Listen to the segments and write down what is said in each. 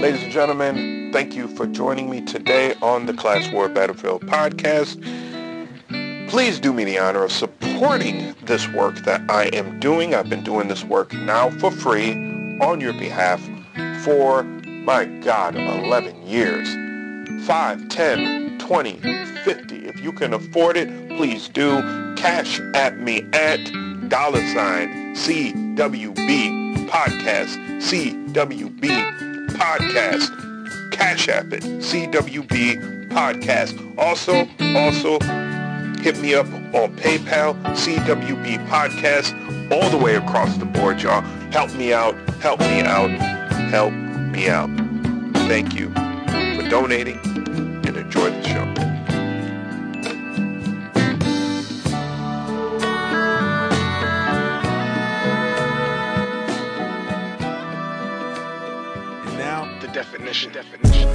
Ladies and gentlemen, thank you for joining me today on the Class War Battlefield podcast. Please do me the honor of supporting this work that I am doing. I've been doing this work now for free on your behalf for, my God, 11 years. 5, 10, 20, 50. If you can afford it, please do. Cash at me at dollar sign CWB podcast. CWB podcast. Cash App it. CWB podcast. Also, also hit me up on PayPal, CWB podcast, all the way across the board, y'all. Help me out. Help me out. Help me out. Thank you for donating and enjoy the show. Definition. Definition.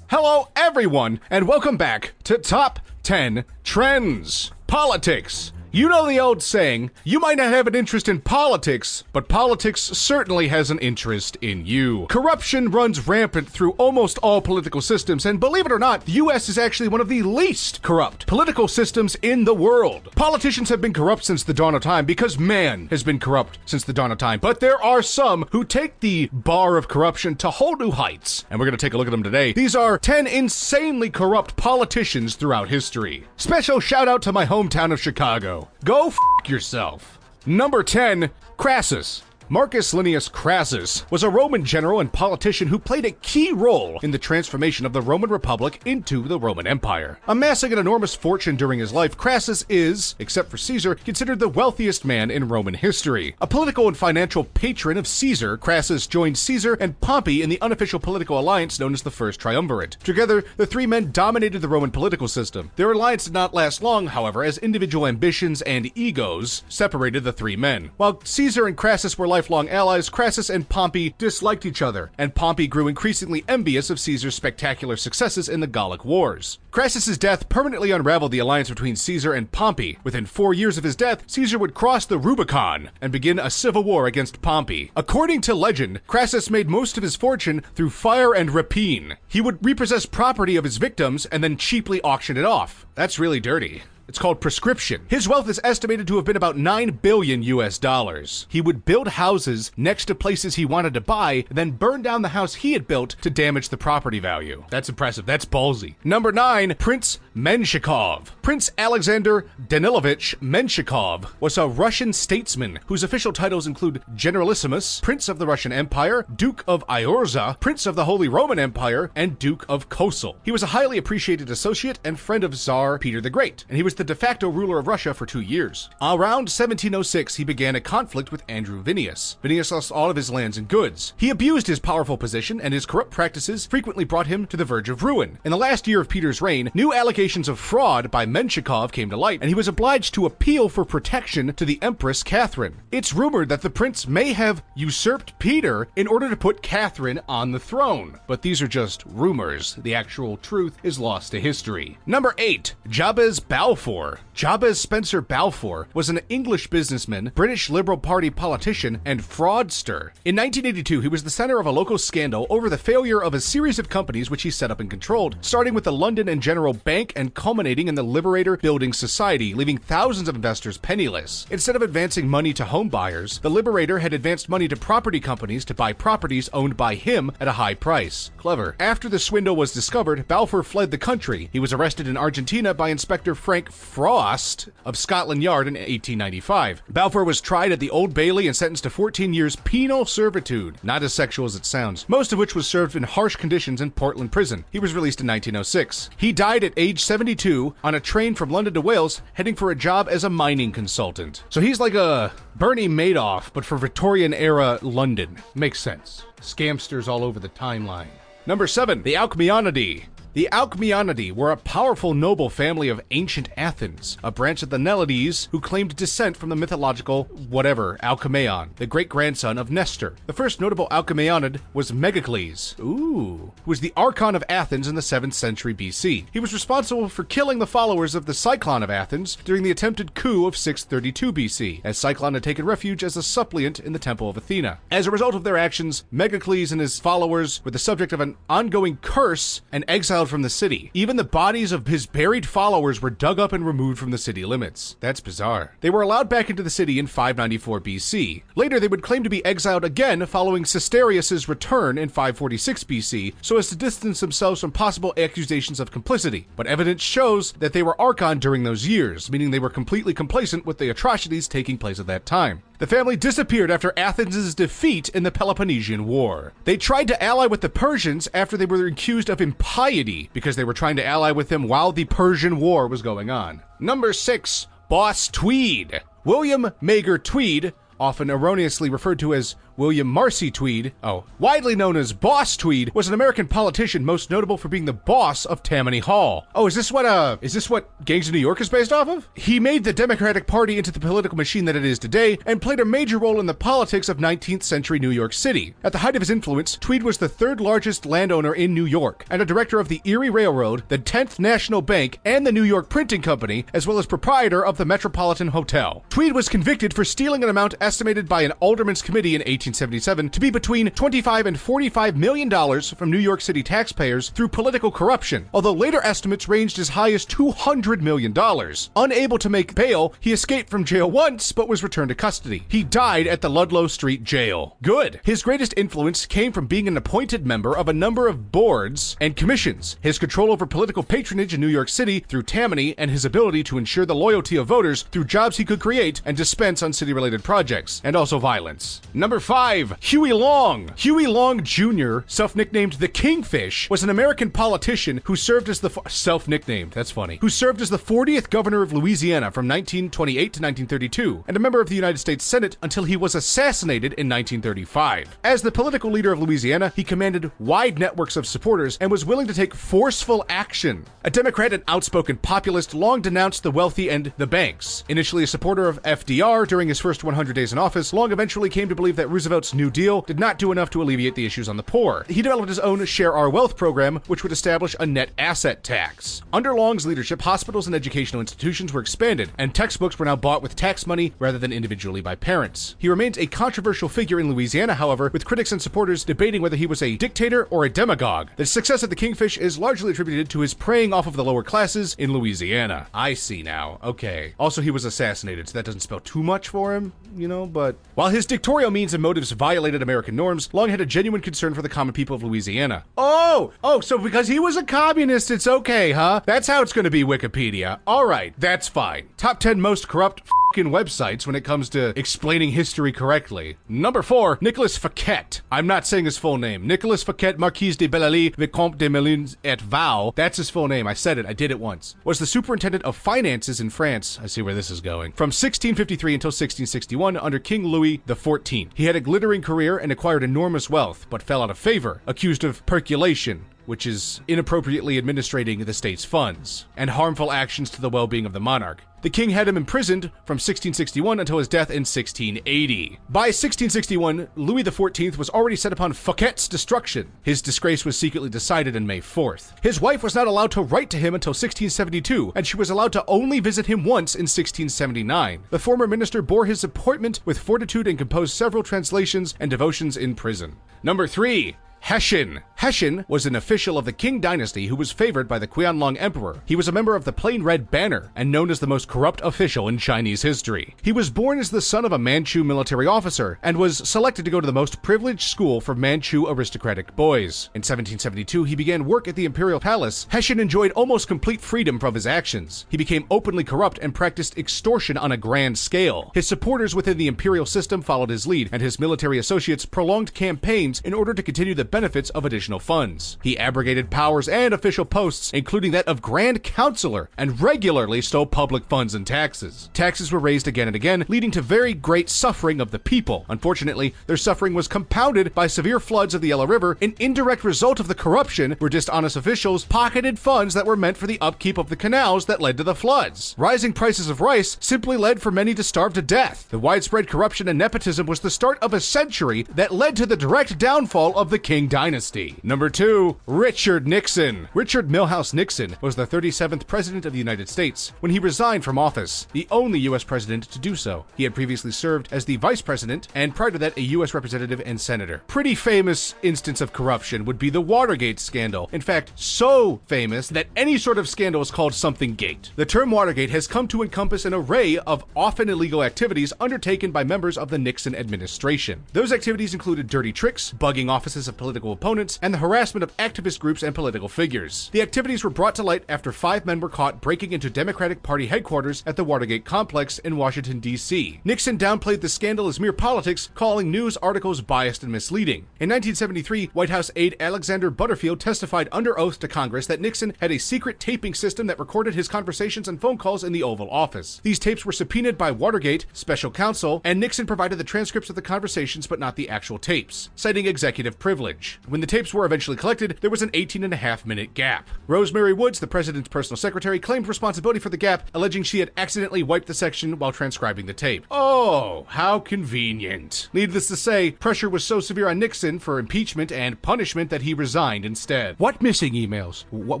Hello, everyone, and welcome back to Top 10 Trends Politics. You know the old saying, you might not have an interest in politics, but politics certainly has an interest in you. Corruption runs rampant through almost all political systems, and believe it or not, the US is actually one of the least corrupt political systems in the world. Politicians have been corrupt since the dawn of time because man has been corrupt since the dawn of time, but there are some who take the bar of corruption to whole new heights, and we're going to take a look at them today. These are 10 insanely corrupt politicians throughout history. Special shout out to my hometown of Chicago. Go f yourself. Number 10, Crassus. Marcus Licinius Crassus was a Roman general and politician who played a key role in the transformation of the Roman Republic into the Roman Empire. Amassing an enormous fortune during his life, Crassus is, except for Caesar, considered the wealthiest man in Roman history. A political and financial patron of Caesar, Crassus joined Caesar and Pompey in the unofficial political alliance known as the First Triumvirate. Together, the three men dominated the Roman political system. Their alliance did not last long, however, as individual ambitions and egos separated the three men. While Caesar and Crassus were lifelong allies, Crassus and Pompey disliked each other, and Pompey grew increasingly envious of Caesar's spectacular successes in the Gallic Wars. Crassus's death permanently unraveled the alliance between Caesar and Pompey. Within four years of his death, Caesar would cross the Rubicon and begin a civil war against Pompey. According to legend, Crassus made most of his fortune through fire and rapine. He would repossess property of his victims and then cheaply auction it off. That's really dirty. It's called proscription. His wealth is estimated to have been about 9 billion US dollars. He would build houses next to places he wanted to buy, then burn down the house he had built to damage the property value. That's impressive. That's ballsy. Number 9, Prince Menshikov. Prince Alexander Danilovich Menshikov was a Russian statesman whose official titles include Generalissimus, Prince of the Russian Empire, Duke of Izhora, Prince of the Holy Roman Empire, and Duke of Kosel. He was a highly appreciated associate and friend of Tsar Peter the Great, and he was the de facto ruler of Russia for two years. Around 1706, he began a conflict with Andrew Vinius. Vinius lost all of his lands and goods. He abused his powerful position, and his corrupt practices frequently brought him to the verge of ruin. In the last year of Peter's reign, new allegations of fraud by Menshikov came to light, and he was obliged to appeal for protection to the Empress Catherine. It's rumored that the prince may have usurped Peter in order to put Catherine on the throne, but these are just rumors. The actual truth is lost to history. Number 8. Jabez Balfour. Jabez Spencer Balfour was an English businessman, British Liberal Party politician, and fraudster. In 1982, he was the center of a local scandal over the failure of a series of companies which he set up and controlled, starting with the London and General Bank and culminating in the Liberator Building Society, leaving thousands of investors penniless. Instead of advancing money to home buyers, the Liberator had advanced money to property companies to buy properties owned by him at a high price. Clever. After the swindle was discovered, Balfour fled the country. He was arrested in Argentina by Inspector Frank Frost of Scotland Yard in 1895. Balfour was tried at the Old Bailey and sentenced to 14 years penal servitude, not as sexual as it sounds, most of which was served in harsh conditions in Portland Prison. He was released in 1906. He died at age 72 on a train from London to Wales, heading for a job as a mining consultant. So he's like a Bernie Madoff, but for Victorian era London. Makes sense. Scamsters all over the timeline. Number 7, the Alcmeonidae. The Alcmeonidae were a powerful noble family of ancient Athens, a branch of the Neleides who claimed descent from the mythological, whatever, Alcmaeon, the great grandson of Nestor. The first notable Alcmaeonid was Megacles, ooh, who was the Archon of Athens in the 7th century BC. He was responsible for killing the followers of the Cylon of Athens during the attempted coup of 632 BC, as Cylon had taken refuge as a suppliant in the Temple of Athena. As a result of their actions, Megacles and his followers were the subject of an ongoing curse and exiled from the city. Even the bodies of his buried followers were dug up and removed from the city limits. That's bizarre. They were allowed back into the city in 594 BC. Later, they would claim to be exiled again following Sisterius's return in 546 BC, so as to distance themselves from possible accusations of complicity. But evidence shows that they were Archon during those years, meaning they were completely complacent with the atrocities taking place at that time. The family disappeared after Athens' defeat in the Peloponnesian War. They tried to ally with the Persians after they were accused of impiety because they were trying to ally with them while the Persian War was going on. Number 6. Boss Tweed. William Magear Tweed, often erroneously referred to as William Marcy Tweed, oh, widely known as Boss Tweed, was an American politician most notable for being the boss of Tammany Hall. Oh, is this what uh is this what Gangs of New York is based off of? He made the Democratic Party into the political machine that it is today and played a major role in the politics of 19th century New York City. At the height of his influence, Tweed was the third largest landowner in New York and a director of the Erie Railroad, the 10th National Bank, and the New York Printing Company, as well as proprietor of the Metropolitan Hotel. Tweed was convicted for stealing an amount estimated by an alderman's committee in 18 1877 to be between 25 and 45 million dollars from New York City taxpayers through political corruption, although later estimates ranged as high as 200 million dollars. Unable to make bail, he escaped from jail once but was returned to custody. He died at the Ludlow Street Jail. Good. His greatest influence came from being an appointed member of a number of boards and commissions. His control over political patronage in New York City through Tammany and his ability to ensure the loyalty of voters through jobs he could create and dispense on city related projects, and also violence. Number 5. Huey Long. Huey Long Jr., self nicknamed the Kingfish, was an American politician who served as the self nicknamed, that's funny, who served as the 40th governor of Louisiana from 1928 to 1932, and a member of the United States Senate until he was assassinated in 1935. As the political leader of Louisiana, he commanded wide networks of supporters and was willing to take forceful action. A Democrat and outspoken populist, Long denounced the wealthy and the banks. Initially a supporter of FDR during his first 100 days in office, Long eventually came to believe that Roosevelt's New Deal did not do enough to alleviate the issues on the poor. He developed his own Share Our Wealth program, which would establish a net asset tax. Under Long's leadership, hospitals and educational institutions were expanded, and textbooks were now bought with tax money rather than individually by parents. He remains a controversial figure in Louisiana, however, with critics and supporters debating whether he was a dictator or a demagogue. The success of the Kingfish is largely attributed to his preying off of the lower classes in Louisiana. I see now. Okay. Also, he was assassinated, so that doesn't spell too much for him, you know, but while his dictatorial means and motives violated American norms, Long had a genuine concern for the common people of Louisiana. Oh, oh, so because he was a communist, it's okay, huh? That's how it's going to be, Wikipedia. All right, that's fine. Top 10 most corrupt websites when it comes to explaining history correctly. Number four, Nicolas Fouquet. I'm not saying his full name. Nicolas Fouquet, Marquis de Bellali, Vicomte de Melun et Vaux. That's his full name. I said it. I did it once. Was the superintendent of finances in France. I see where this is going. From 1653 until 1661 under King Louis XIV. He had a glittering career and acquired enormous wealth, but fell out of favor, accused of peculation, which is inappropriately administrating the state's funds, and harmful actions to the well being of the monarch. The king had him imprisoned from 1661 until his death in 1680. By 1661, Louis XIV was already set upon Fouquet's destruction. His disgrace was secretly decided in May 4th. His wife was not allowed to write to him until 1672, and she was allowed to only visit him once in 1679. The former minister bore his appointment with fortitude and composed several translations and devotions in prison. Number 3. Heshen. Heshen was an official of the Qing dynasty who was favored by the Qianlong Emperor. He was a member of the Plain Red Banner and known as the most corrupt official in Chinese history. He was born as the son of a Manchu military officer and was selected to go to the most privileged school for Manchu aristocratic boys. In 1772, he began work at the Imperial Palace. Heshen enjoyed almost complete freedom from his actions. He became openly corrupt and practiced extortion on a grand scale. His supporters within the imperial system followed his lead, and his military associates prolonged campaigns in order to continue the benefits of additional congressional funds. He abrogated powers and official posts, including that of Grand Counselor, and regularly stole public funds and taxes. Taxes were raised again and again, leading to very great suffering of the people. Unfortunately, their suffering was compounded by severe floods of the Yellow River, an indirect result of the corruption where dishonest officials pocketed funds that were meant for the upkeep of the canals that led to the floods. Rising prices of rice simply led for many to starve to death. The widespread corruption and nepotism was the start of a century that led to the direct downfall of the Qing dynasty. Number two, Richard Nixon. Richard Milhous Nixon was the 37th President of the United States when he resigned from office, the only U.S. president to do so. He had previously served as the Vice President and prior to that, a U.S. Representative and Senator. Pretty famous instance of corruption would be the Watergate scandal. In fact, so famous that any sort of scandal is called something gate. The term Watergate has come to encompass an array of often illegal activities undertaken by members of the Nixon administration. Those activities included dirty tricks, bugging offices of political opponents, and the harassment of activist groups and political figures. The activities were brought to light after five men were caught breaking into Democratic Party headquarters at the Watergate complex in Washington, D.C. Nixon downplayed the scandal as mere politics, calling news articles biased and misleading. In 1973, White House aide Alexander Butterfield testified under oath to Congress that Nixon had a secret taping system that recorded his conversations and phone calls in the Oval Office. These tapes were subpoenaed by Watergate, special counsel, and Nixon provided the transcripts of the conversations but not the actual tapes, citing executive privilege. When the tapes were eventually collected, there was an 18 and a half minute gap. Rosemary Woods, the president's personal secretary, claimed responsibility for the gap, alleging she had accidentally wiped the section while transcribing the tape. Oh, how convenient. Needless to say, pressure was so severe on Nixon for impeachment and punishment that he resigned instead. What missing emails? What,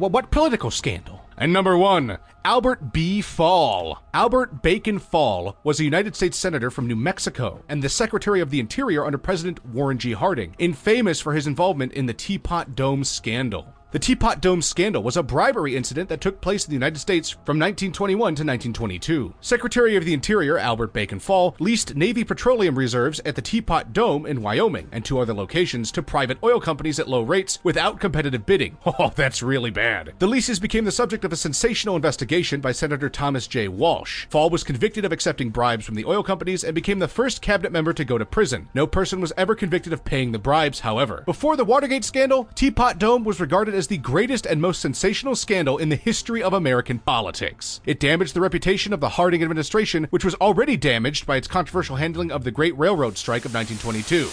what, what political scandal? And number one, Albert B. Fall. Albert Bacon Fall was a United States Senator from New Mexico and the Secretary of the Interior under President Warren G. Harding, infamous for his involvement in the Teapot Dome scandal. The Teapot Dome scandal was a bribery incident that took place in the United States from 1921 to 1922. Secretary of the Interior Albert Bacon Fall leased Navy petroleum reserves at the Teapot Dome in Wyoming and two other locations to private oil companies at low rates without competitive bidding. Oh, that's really bad. The leases became the subject of a sensational investigation by Senator Thomas J. Walsh. Fall was convicted of accepting bribes from the oil companies and became the first cabinet member to go to prison. No person was ever convicted of paying the bribes, however. Before the Watergate scandal, Teapot Dome was regarded as the greatest and most sensational scandal in the history of American politics. It damaged the reputation of the Harding administration, which was already damaged by its controversial handling of the Great Railroad Strike of 1922.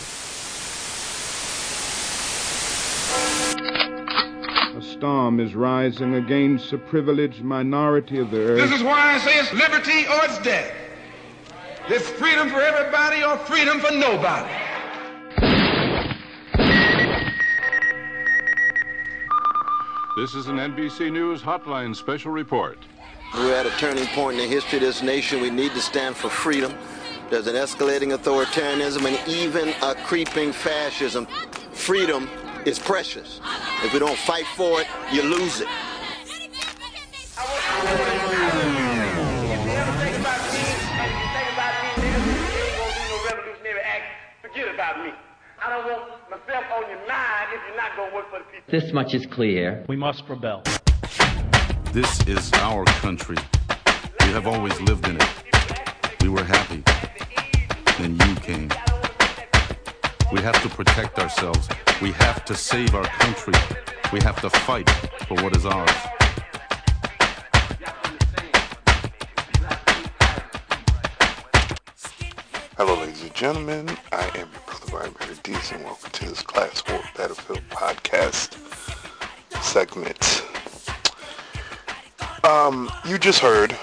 A storm is rising against the privileged minority of the earth. This is why I say it's liberty or it's death. It's freedom for everybody or freedom for nobody. This is an NBC News Hotline special report. We're at a turning point in the history of this nation. We need to stand for freedom. There's an escalating authoritarianism and even a creeping fascism. Freedom is precious. If we don't fight for it, you lose it. Forget about me. I don't want myself on your mind if you're not going to work for the people. This much is clear. We must rebel. This is our country. We have always lived in it. We were happy. Then you came. We have to protect ourselves. We have to save our country. We have to fight for what is ours. Hello, ladies and gentlemen. I am your brother Ryan Paradis, and welcome to this Class War Battlefield podcast segment. Um, you just heard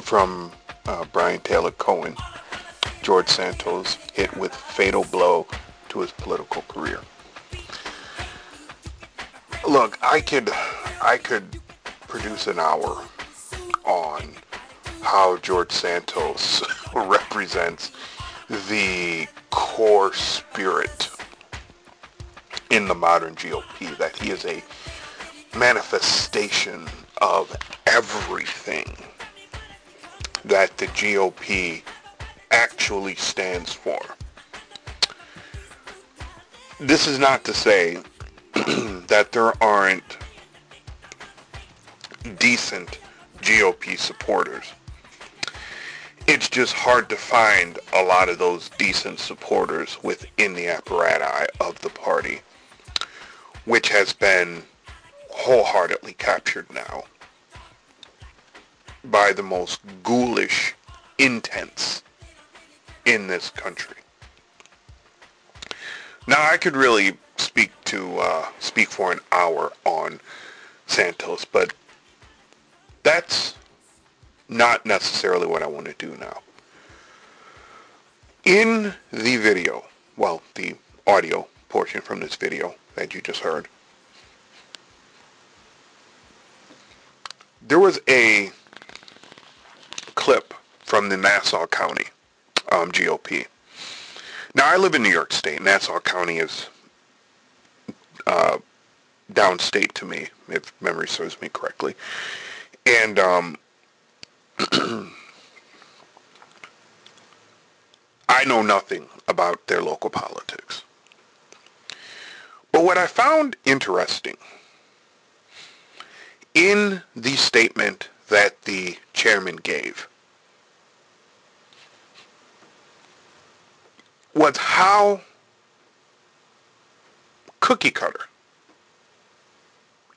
from uh, Brian Tyler Cohen, George Santos hit with fatal blow to his political career. Look, I could, I could produce an hour how George Santos represents the core spirit in the modern GOP, that he is a manifestation of everything that the GOP actually stands for. This is not to say that there aren't decent GOP supporters it's just hard to find a lot of those decent supporters within the apparatus of the party, which has been wholeheartedly captured now by the most ghoulish intents in this country. Now, I could really speak to uh, speak for an hour on Santos, but that's not necessarily what I want to do now. In the video, well, the audio portion from this video that you just heard, there was a clip from the Nassau County um, GOP. Now, I live in New York State. Nassau County is uh, downstate to me, if memory serves me correctly. And um, I know nothing about their local politics. But what I found interesting in the statement that the chairman gave was how cookie cutter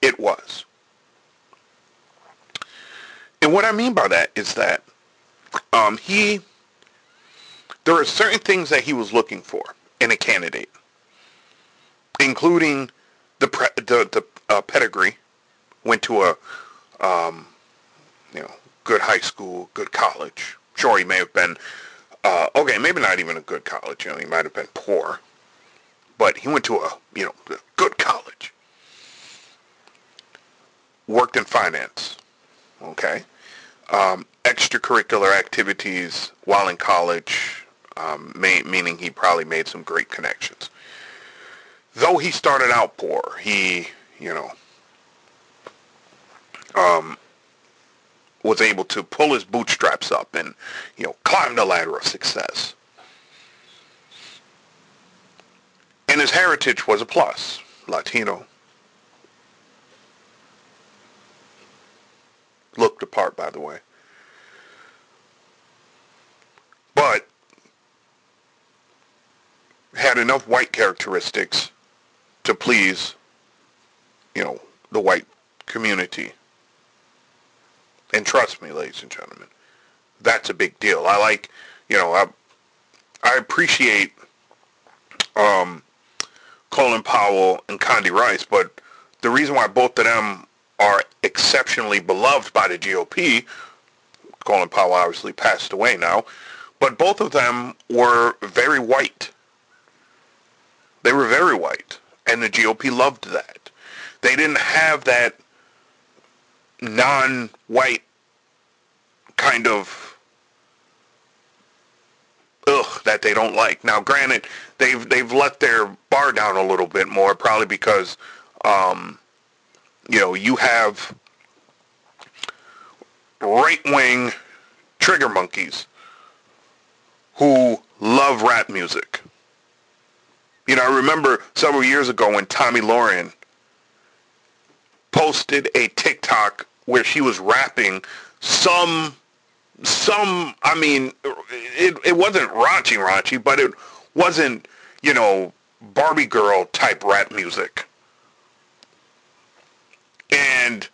it was. And what I mean by that is that um, he, there are certain things that he was looking for in a candidate, including the pre, the, the uh, pedigree, went to a, um, you know, good high school, good college. Sure, he may have been, uh, okay, maybe not even a good college. You know, he might have been poor, but he went to a, you know, good college. Worked in finance. Okay um, extracurricular activities while in college, um, may, meaning he probably made some great connections. Though he started out poor, he, you know, um, was able to pull his bootstraps up and, you know, climb the ladder of success. And his heritage was a plus, Latino, looked the part, by the way. But had enough white characteristics to please, you know, the white community. And trust me, ladies and gentlemen, that's a big deal. I like, you know, I, I appreciate um, Colin Powell and Condi Rice, but the reason why both of them are exceptionally beloved by the GOP. Colin Powell obviously passed away now, but both of them were very white. They were very white, and the GOP loved that. They didn't have that non-white kind of ugh that they don't like. Now, granted, they've they've let their bar down a little bit more, probably because um, you know, you have right-wing trigger monkeys who love rap music. You know, I remember several years ago when Tomi Lahren posted a TikTok where she was rapping some, some, I mean, it, it wasn't raunchy raunchy, but it wasn't, you know, Barbie girl type rap music. And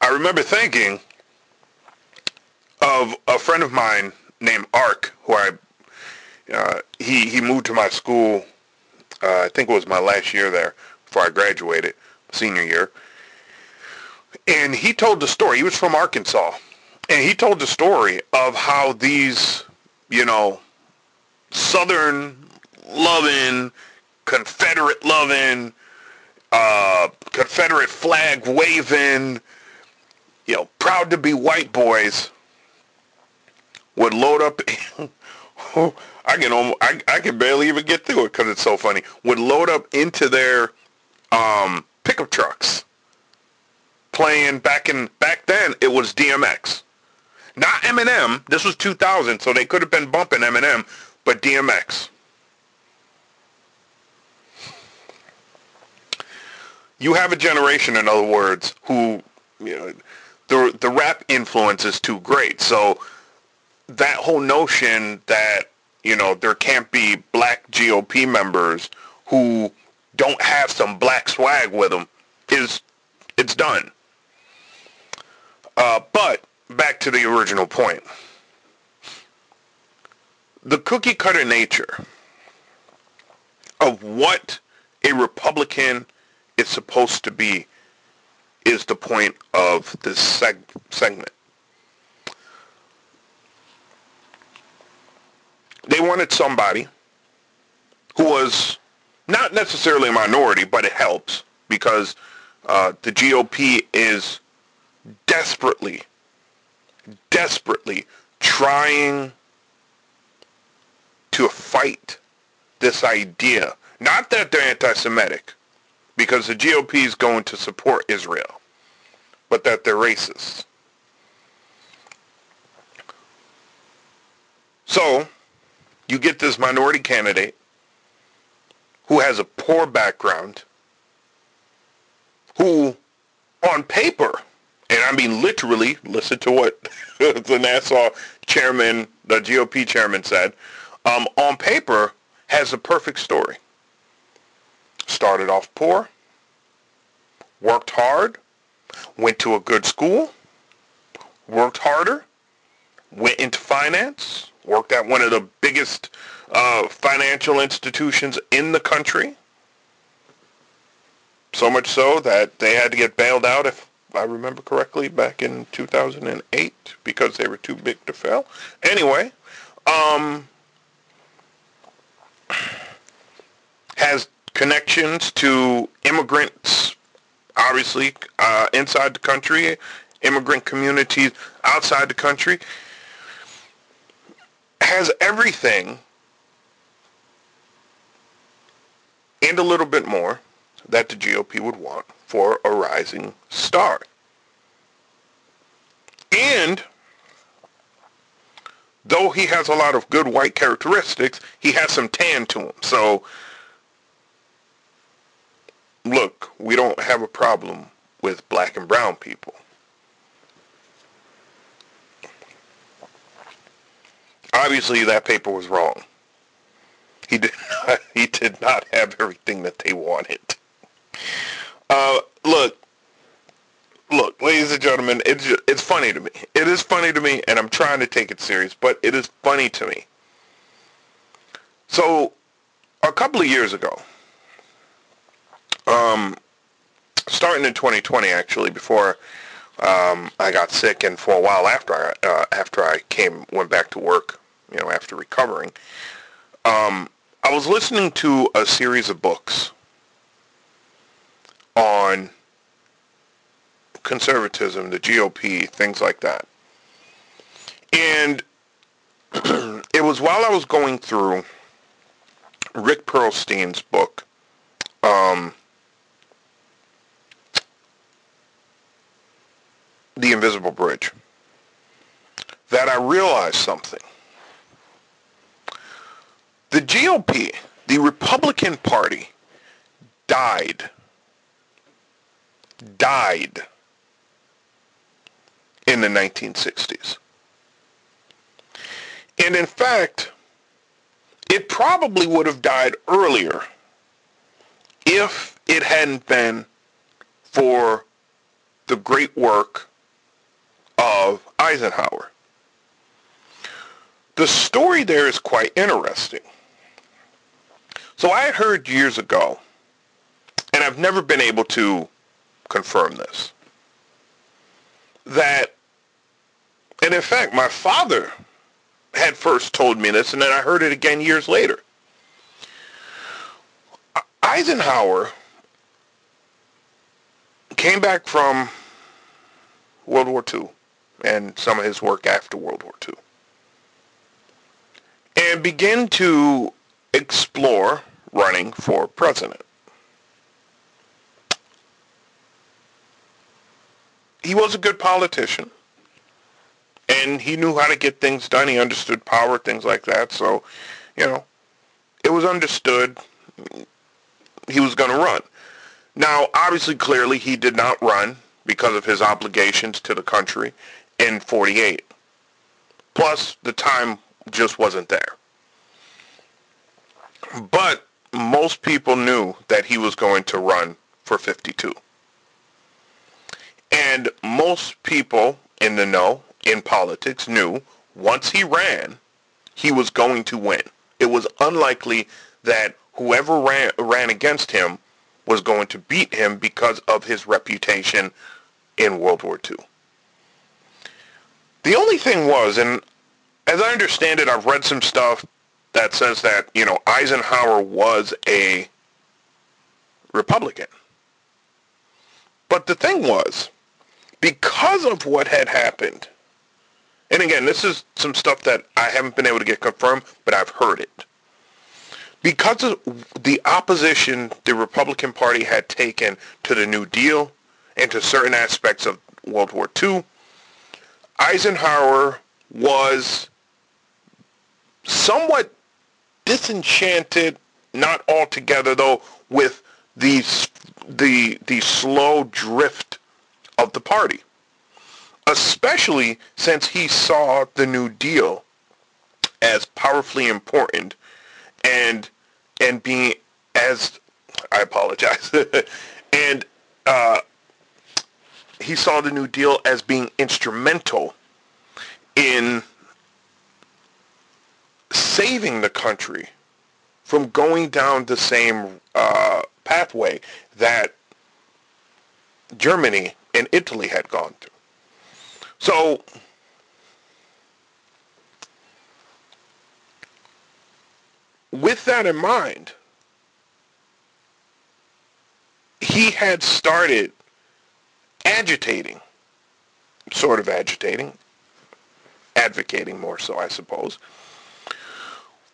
I remember thinking of a friend of mine named Ark, who I uh, he he moved to my school. Uh, I think it was my last year there before I graduated, senior year. And he told the story. He was from Arkansas, and he told the story of how these, you know, Southern loving, Confederate loving, uh, Confederate flag waving, you know, proud to be white boys would load up. I can almost, I, I can barely even get through it because it's so funny. Would load up into their um, pickup trucks, playing back in back then. It was DMX, not Eminem. This was 2000, so they could have been bumping Eminem, but DMX. You have a generation, in other words, who you know, the the rap influence is too great. So that whole notion that, you know, there can't be black GOP members who don't have some black swag with them is, it's done. Uh, but back to the original point. The cookie cutter nature of what a Republican is supposed to be is the point of this seg- segment. They wanted somebody who was not necessarily a minority, but it helps because uh, the GOP is desperately, desperately trying to fight this idea. Not that they're anti-Semitic, because the GOP is going to support Israel, but that they're racist. So, you get this minority candidate who has a poor background, who, on paper, and I mean literally, listen to what the Nassau chairman, the GOP chairman said, um, on paper, has a perfect story. Started off poor, worked hard, went to a good school, worked harder, went into finance, worked at one of the biggest uh, financial institutions in the country. So much so that they had to get bailed out, if I remember correctly, back in 2008 because they were too big to fail. Anyway, um, has connections to immigrants, obviously, uh, inside the country, immigrant communities outside the country, has everything and a little bit more that the GOP would want for a rising star. And though he has a lot of good white characteristics, he has some tan to him. So, look, we don't have a problem with black and brown people. Obviously, that paper was wrong. He did not, he did not have everything that they wanted. Uh, look, look, ladies and gentlemen, it's it's funny to me. It is funny to me, and I'm trying to take it serious, but it is funny to me. So, a couple of years ago, um, starting in 2020, actually, before um, I got sick, and for a while after I uh, after I came went back to work, you know, after recovering, um, I was listening to a series of books on conservatism, the GOP, things like that. And it was while I was going through Rick Perlstein's book, um, The Invisible Bridge, that I realized something. The GOP, the Republican Party, died, died in the 1960s. And in fact, it probably would have died earlier if it hadn't been for the great work of Eisenhower. The story there is quite interesting. So I heard years ago, and I've never been able to confirm this, that, and in fact, my father had first told me this, and then I heard it again years later. Eisenhower came back from World War II and some of his work after World War II and began to explore running for president. He was a good politician and he knew how to get things done. He understood power, things like that. So, you know, it was understood he was going to run. Now, obviously, clearly, he did not run because of his obligations to the country in 48. Plus, the time just wasn't there. But most people knew that he was going to run for 52. And most people in the know, in politics, knew once he ran, he was going to win. It was unlikely that whoever ran, ran against him was going to beat him because of his reputation in World War II. The only thing was, and as I understand it, I've read some stuff that says that, you know, Eisenhower was a Republican. But the thing was, because of what had happened, and again, this is some stuff that I haven't been able to get confirmed, but I've heard it. Because of the opposition the Republican Party had taken to the New Deal and to certain aspects of World War II, Eisenhower was somewhat disenchanted, not altogether though, with the the the slow drift of the party, especially since he saw the New Deal as powerfully important and and being as I apologize and uh, he saw the New Deal as being instrumental in saving the country from going down the same uh, pathway that Germany and Italy had gone through. So with that in mind, he had started agitating, sort of agitating, advocating more so, I suppose,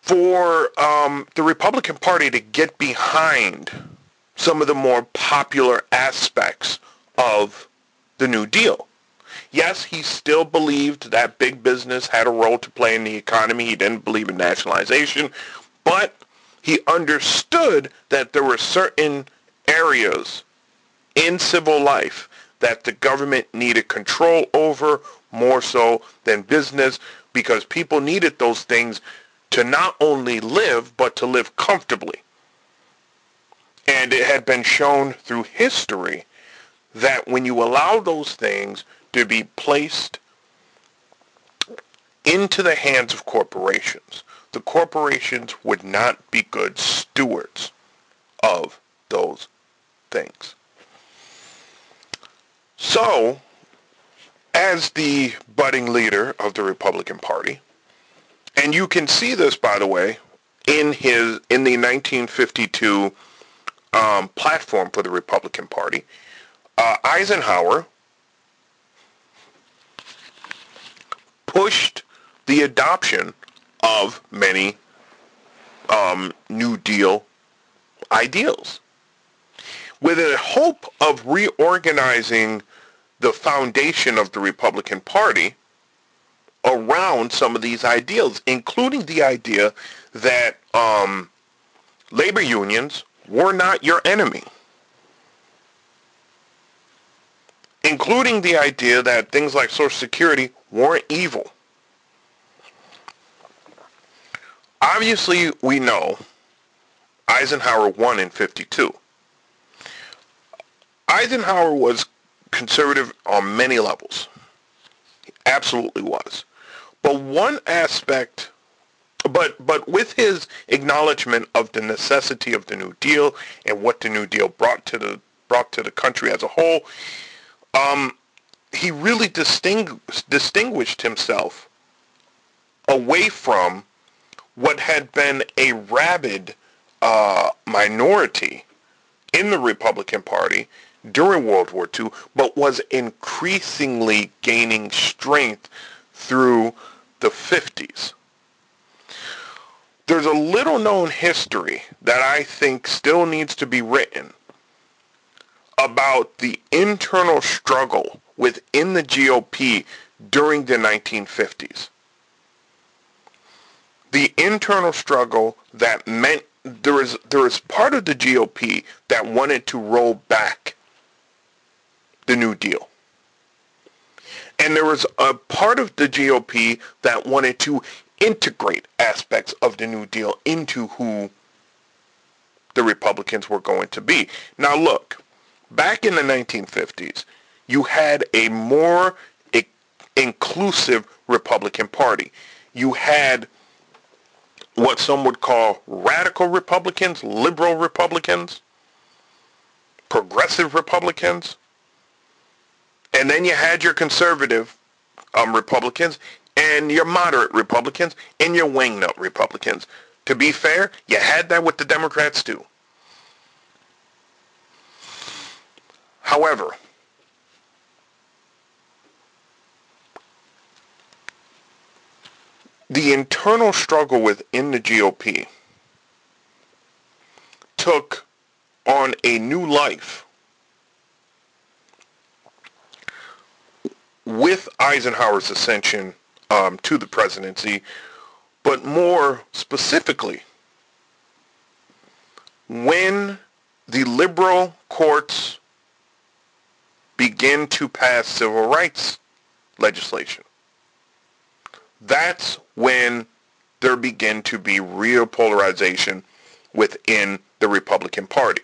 for um, the Republican Party to get behind some of the more popular aspects of the New Deal. Yes, he still believed that big business had a role to play in the economy. He didn't believe in nationalization, but he understood that there were certain areas in civil life that the government needed control over more so than business because people needed those things to not only live, but to live comfortably. And it had been shown through history that when you allow those things to be placed into the hands of corporations, the corporations would not be good stewards of those things. So, as the budding leader of the Republican Party, and you can see this, by the way, in his in the 1952 um, platform for the Republican Party, uh, Eisenhower pushed the adoption of many um, New Deal ideals with a hope of reorganizing the foundation of the Republican Party around some of these ideals, including the idea that um, labor unions were not your enemy, including the idea that things like Social Security weren't evil. Obviously, we know Eisenhower won in 52. Eisenhower was conservative on many levels. He absolutely was. But one aspect, but but with his acknowledgement of the necessity of the New Deal and what the New Deal brought to the brought to the country as a whole, um, he really distingu- distinguished himself away from what had been a rabid uh, minority in the Republican Party during World War II, but was increasingly gaining strength through the 50s. There's a little known history that I think still needs to be written about the internal struggle within the GOP during the 1950s. The internal struggle that meant there was there was part of the GOP that wanted to roll back the New Deal. And there was a part of the GOP that wanted to integrate aspects of the New Deal into who the Republicans were going to be. Now look, back in the 1950s, you had a more I- inclusive Republican Party. You had what some would call radical Republicans, liberal Republicans, progressive Republicans, and then you had your conservative um, Republicans and your moderate Republicans and your wingnut Republicans. To be fair, you had that with the Democrats too. However, the internal struggle within the GOP took on a new life with Eisenhower's ascension um, to the presidency, but more specifically, when the liberal courts begin to pass civil rights legislation. That's when there began to be real polarization within the Republican Party.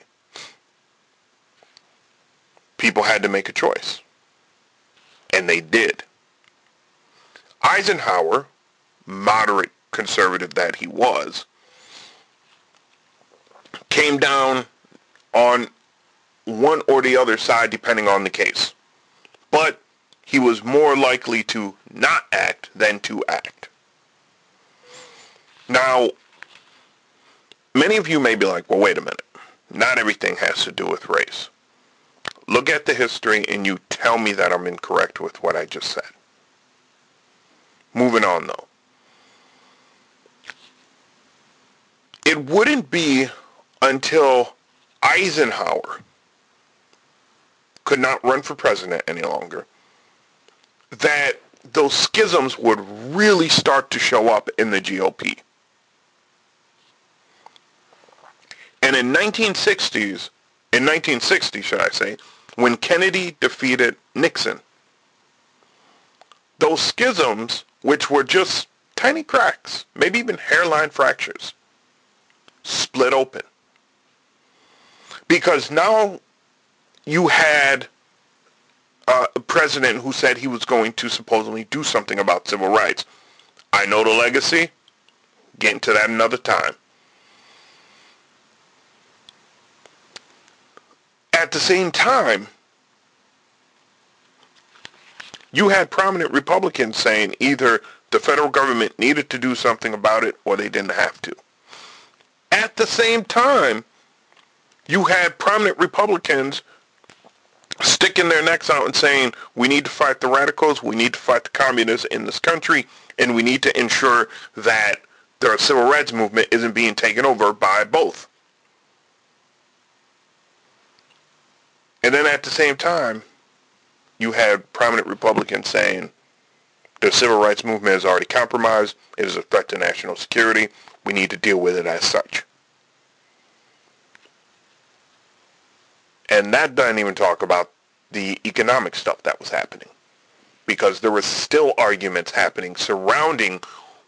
People had to make a choice. And they did. Eisenhower, moderate conservative that he was, came down on one or the other side depending on the case. But he was more likely to not act than to act. Now, many of you may be like, well, wait a minute. Not everything has to do with race. Look at the history and you tell me that I'm incorrect with what I just said. Moving on, though. It wouldn't be until Eisenhower could not run for president any longer that those schisms would really start to show up in the GOP. And in 1960s, in 1960, should I say, when Kennedy defeated Nixon, those schisms, which were just tiny cracks, maybe even hairline fractures, split open. Because now you had uh, a president who said he was going to supposedly do something about civil rights. I know the legacy. Get into that another time. At the same time, you had prominent Republicans saying either the federal government needed to do something about it or they didn't have to. At the same time, you had prominent Republicans sticking their necks out and saying, we need to fight the radicals, we need to fight the communists in this country, and we need to ensure that the civil rights movement isn't being taken over by both. And then at the same time, you had prominent Republicans saying the civil rights movement is already compromised. It is a threat to national security. We need to deal with it as such. And that doesn't even talk about the economic stuff that was happening. Because there was still arguments happening surrounding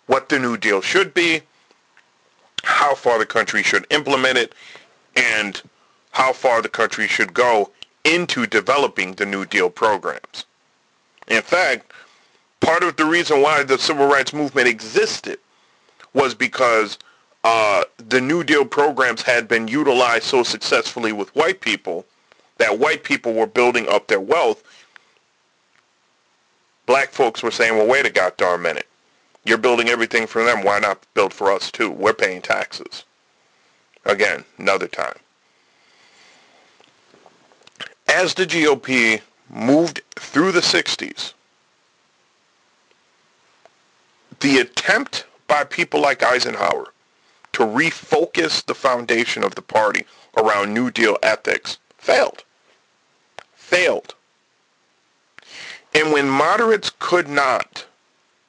what the New Deal should be, how far the country should implement it, and how far the country should go into developing the New Deal programs. In fact, part of the reason why the civil rights movement existed was because uh, the New Deal programs had been utilized so successfully with white people that white people were building up their wealth. Black folks were saying, well, wait a goddamn minute. You're building everything for them. Why not build for us too? We're paying taxes. Again, another time. As the GOP moved through the 60s, the attempt by people like Eisenhower to refocus the foundation of the party around New Deal ethics failed. Failed. And when moderates could not,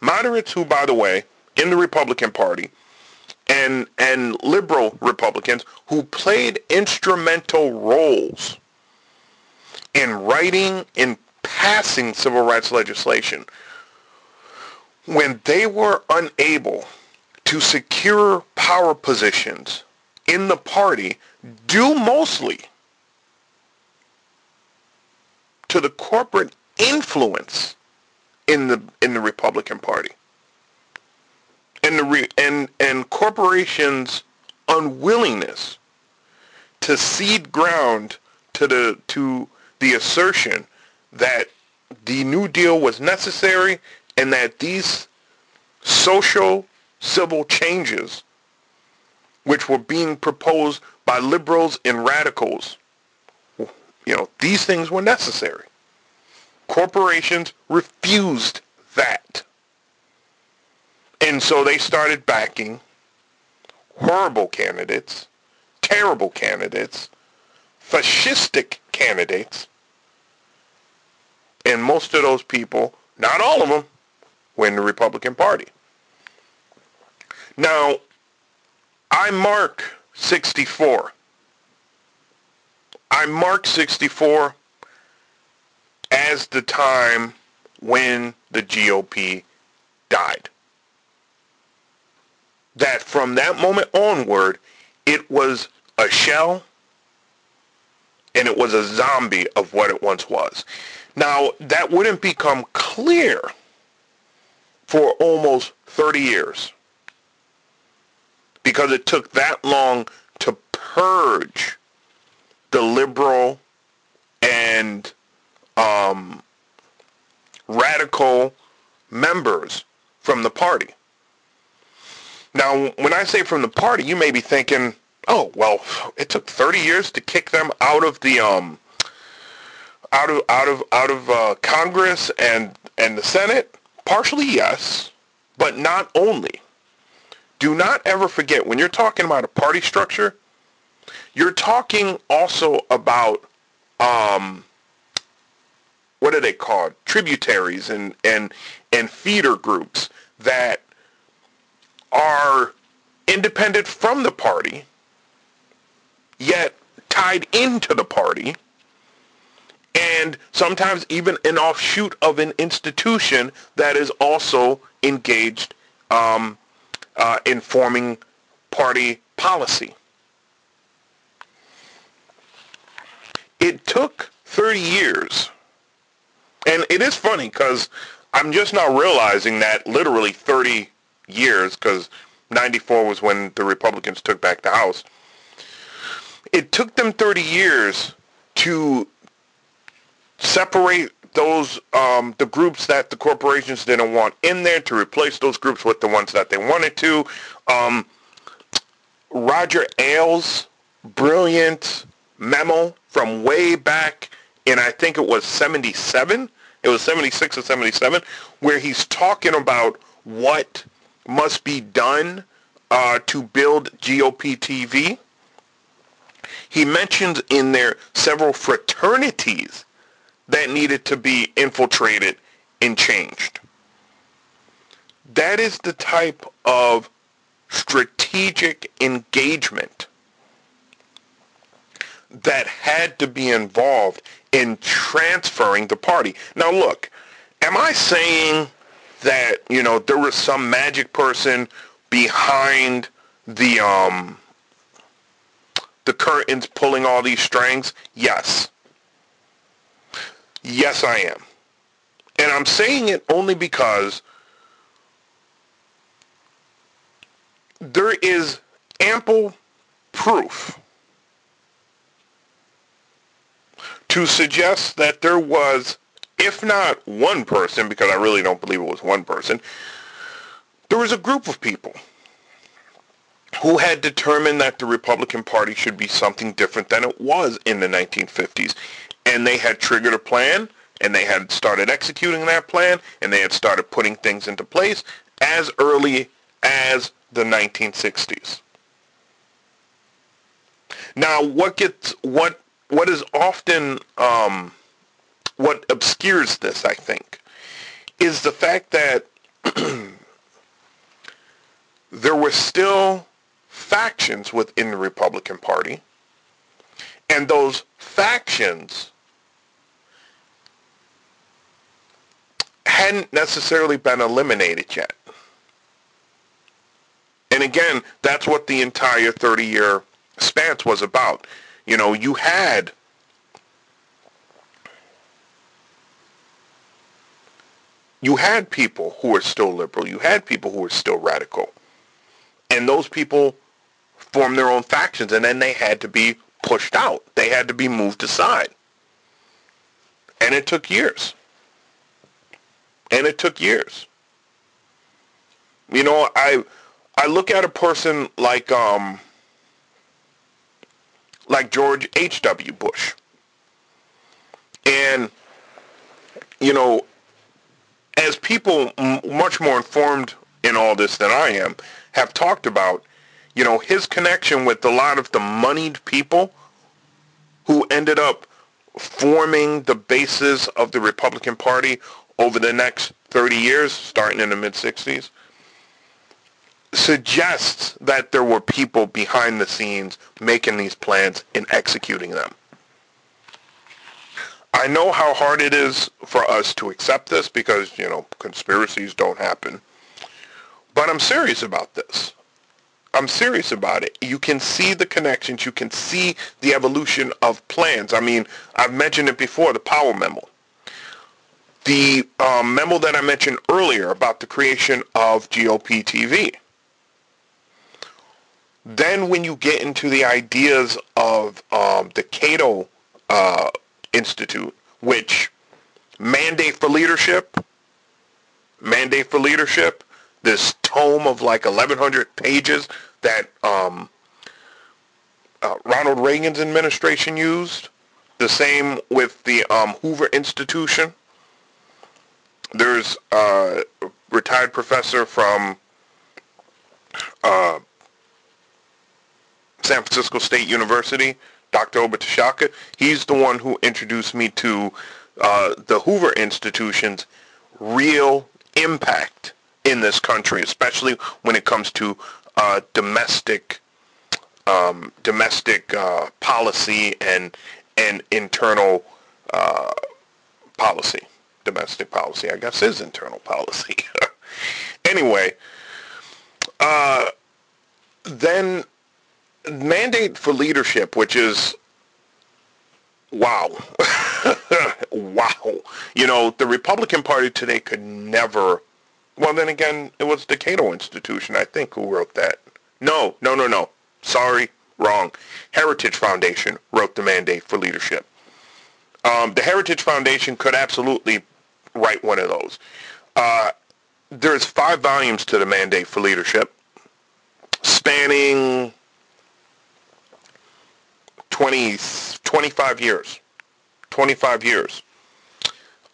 moderates who, by the way, in the Republican Party, and, and liberal Republicans who played instrumental roles in writing, in passing civil rights legislation, when they were unable to secure power positions in the party due mostly to the corporate influence in the in the Republican Party. And the re, and and corporations unwillingness to cede ground to the to the assertion that the New Deal was necessary and that these social civil changes which were being proposed by liberals and radicals you know these things were necessary. Corporations refused that. And so they started backing horrible candidates terrible candidates fascistic candidates and most of those people not all of them were in the republican party now, I mark 64. I mark 64 as the time when the GOP died. That from that moment onward, it was a shell and it was a zombie of what it once was. Now, that wouldn't become clear for almost 30 years because it took that long to purge the liberal and um, radical members from the party. Now, when I say from the party, you may be thinking, oh, well, it took 30 years to kick them out of the um, out of out of out of uh, Congress and and the Senate. Partially, yes, but not only do not ever forget when you're talking about a party structure, you're talking also about um, what are they called? Tributaries and and and feeder groups that are independent from the party, yet tied into the party, and sometimes even an offshoot of an institution that is also engaged um, uh, informing party policy. It took 30 years. And it is funny because I'm just now realizing that literally 30 years, because 94 was when the Republicans took back the House. It took them 30 years to separate those um, the groups that the corporations didn't want in there to replace those groups with the ones that they wanted to. Um, Roger Ailes' brilliant memo from way back in I think it was 77. It was 76 or 77, where he's talking about what must be done uh, to build GOP TV. He mentions in there several fraternities that needed to be infiltrated and changed. That is the type of strategic engagement that had to be involved in transferring the party. Now look, am I saying that, you know, there was some magic person behind the um the curtains pulling all these strings? Yes. Yes, I am. And I'm saying it only because there is ample proof to suggest that there was, if not one person, because I really don't believe it was one person, there was a group of people who had determined that the Republican Party should be something different than it was in the 1950s and they had triggered a plan and they had started executing that plan and they had started putting things into place as early as the 1960s. Now, what gets what what is often um, what obscures this, I think, is the fact that there were still factions within the Republican Party, and those factions hadn't necessarily been eliminated yet. And again, that's what the entire 30-year stance was about. You know, you had you had people who were still liberal. You had people who were still radical. And those people formed their own factions, and then they had to be pushed out. They had to be moved aside. And it took years. And it took years. You know, I I look at a person like um like George H.W. Bush. And you know, as people much more informed in all this than I am have talked about, you know, his connection with a lot of the moneyed people who ended up forming the basis of the Republican Party over the next 30 years, starting in the mid-60s, suggests that there were people behind the scenes making these plans and executing them. I know how hard it is for us to accept this because, you know, conspiracies don't happen. But I'm serious about this. I'm serious about it. You can see the connections. You can see the evolution of plans. I mean, I've mentioned it before, the Powell memo. The um, memo that I mentioned earlier about the creation of GOP TV. Then when you get into the ideas of um, the Cato uh, Institute, which mandate for leadership, mandate for leadership, this tome of like 1,100 pages that um, uh, Ronald Reagan's administration used. The same with the um, Hoover Institution. There's a retired professor from uh, San Francisco State University, Dr. Oba T'Shaka. He's the one who introduced me to uh, the Hoover Institution's real impact in this country, especially when it comes to uh, domestic um, domestic uh, policy and and internal uh, policy. Domestic policy, I guess, is internal policy. anyway, uh, then mandate for leadership, which is wow, wow. You know, the Republican Party today could never well, then again, it was the Cato Institution, I think, who wrote that. No, no, no, no. Sorry, wrong. Heritage Foundation wrote the mandate for leadership. Um, the Heritage Foundation could absolutely write one of those. Uh, there's five volumes to the mandate for leadership, spanning 20, 25 years. 25 years.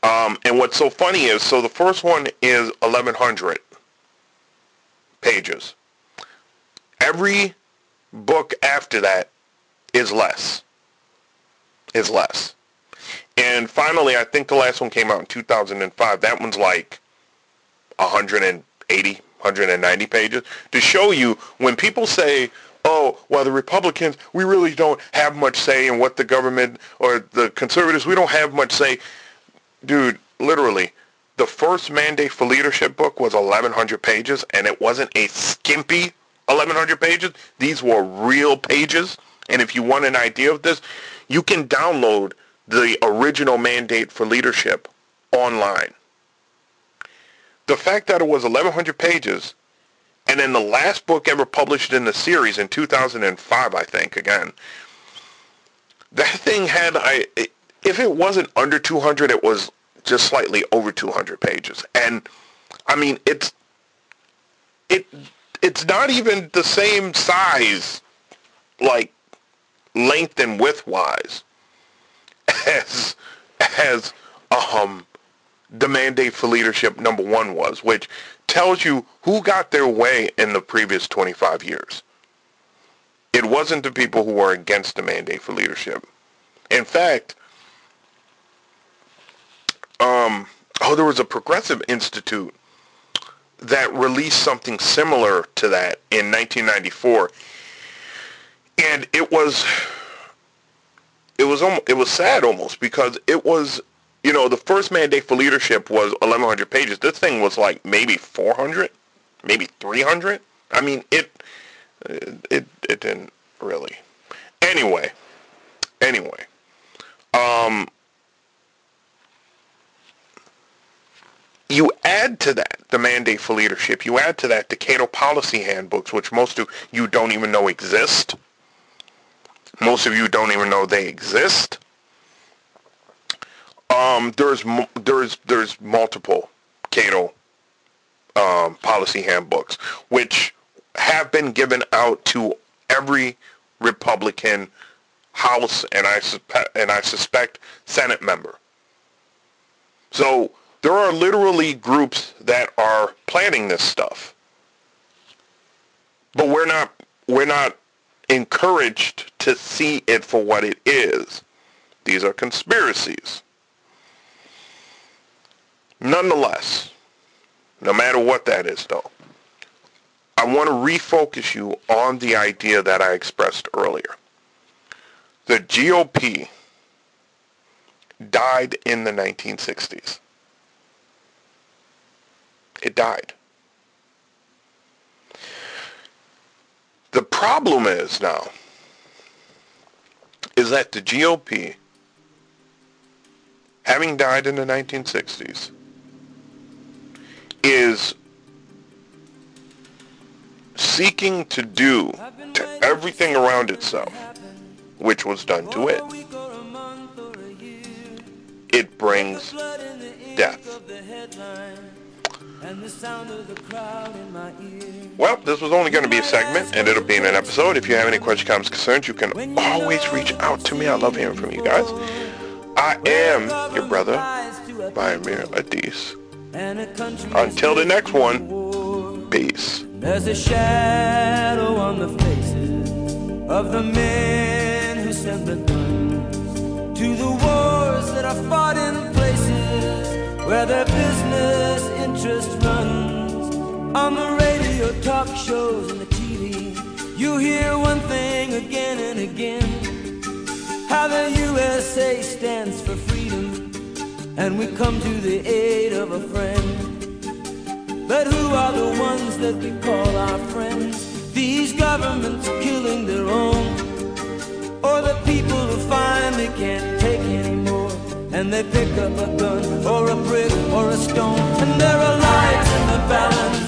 Um, and what's so funny is, so the first one is 1,100 pages. Every book after that is less. Is less. And finally, I think the last one came out in 2005. That one's like 180, 190 pages. To show you, when people say, oh, well, the Republicans, we really don't have much say in what the government, or the conservatives, we don't have much say dude, literally, the first mandate for leadership book was 1,100 pages, and it wasn't a skimpy 1,100 pages. These were real pages. And if you want an idea of this, you can download the original mandate for leadership online. The fact that it was 1,100 pages, and then the last book ever published in the series in 2005, I think, again, that thing had, I, if it wasn't under 200, it was just slightly over 200 pages. And I mean, it's it it's not even the same size, like length and width wise, as as um the mandate for leadership number one was, which tells you who got their way in the previous 25 years. It wasn't the people who were against the mandate for leadership. In fact, um, oh, there was a progressive institute that released something similar to that in 1994, and it was it was almost, it was sad almost because it was You know, the first mandate for leadership was 1,100 pages. This thing was like maybe 400, maybe 300. I mean, it it it didn't really. Anyway, anyway, um, you add to that the mandate for leadership. You add to that the Cato policy handbooks, which most of you don't even know exist. Most of you don't even know they exist. Um, there's there's there's multiple Cato um, policy handbooks, which have been given out to every Republican House and I suspect and I suspect Senate member. So there are literally groups that are planning this stuff. But we're not we're not encouraged to see it for what it is. These are conspiracies. Nonetheless, no matter what that is though, I want to refocus you on the idea that I expressed earlier. The GOP died in the 1960s. It died. The problem is now is that the GOP, having died in the 1960s, is seeking to do to everything around itself, which was done to it. It brings death. Well, this was only going to be a segment, and it'll be in an episode. If you have any questions, comments, concerns, you can always reach out to me. I love hearing from you guys. I am your brother, Amir Adis. Until the next one, peace. There's a shadow on the faces of the men who sent the guns to the wars that are fought in places where their business interest runs. On the radio, talk shows, and the TV, you hear one thing again and again how the USA stands for freedom, and we come to the aid of a friend. But who are the ones that we call our friends? These governments killing their own, or the people who finally can't take anymore, and they pick up a gun or a brick or a stone, and there are lives in the balance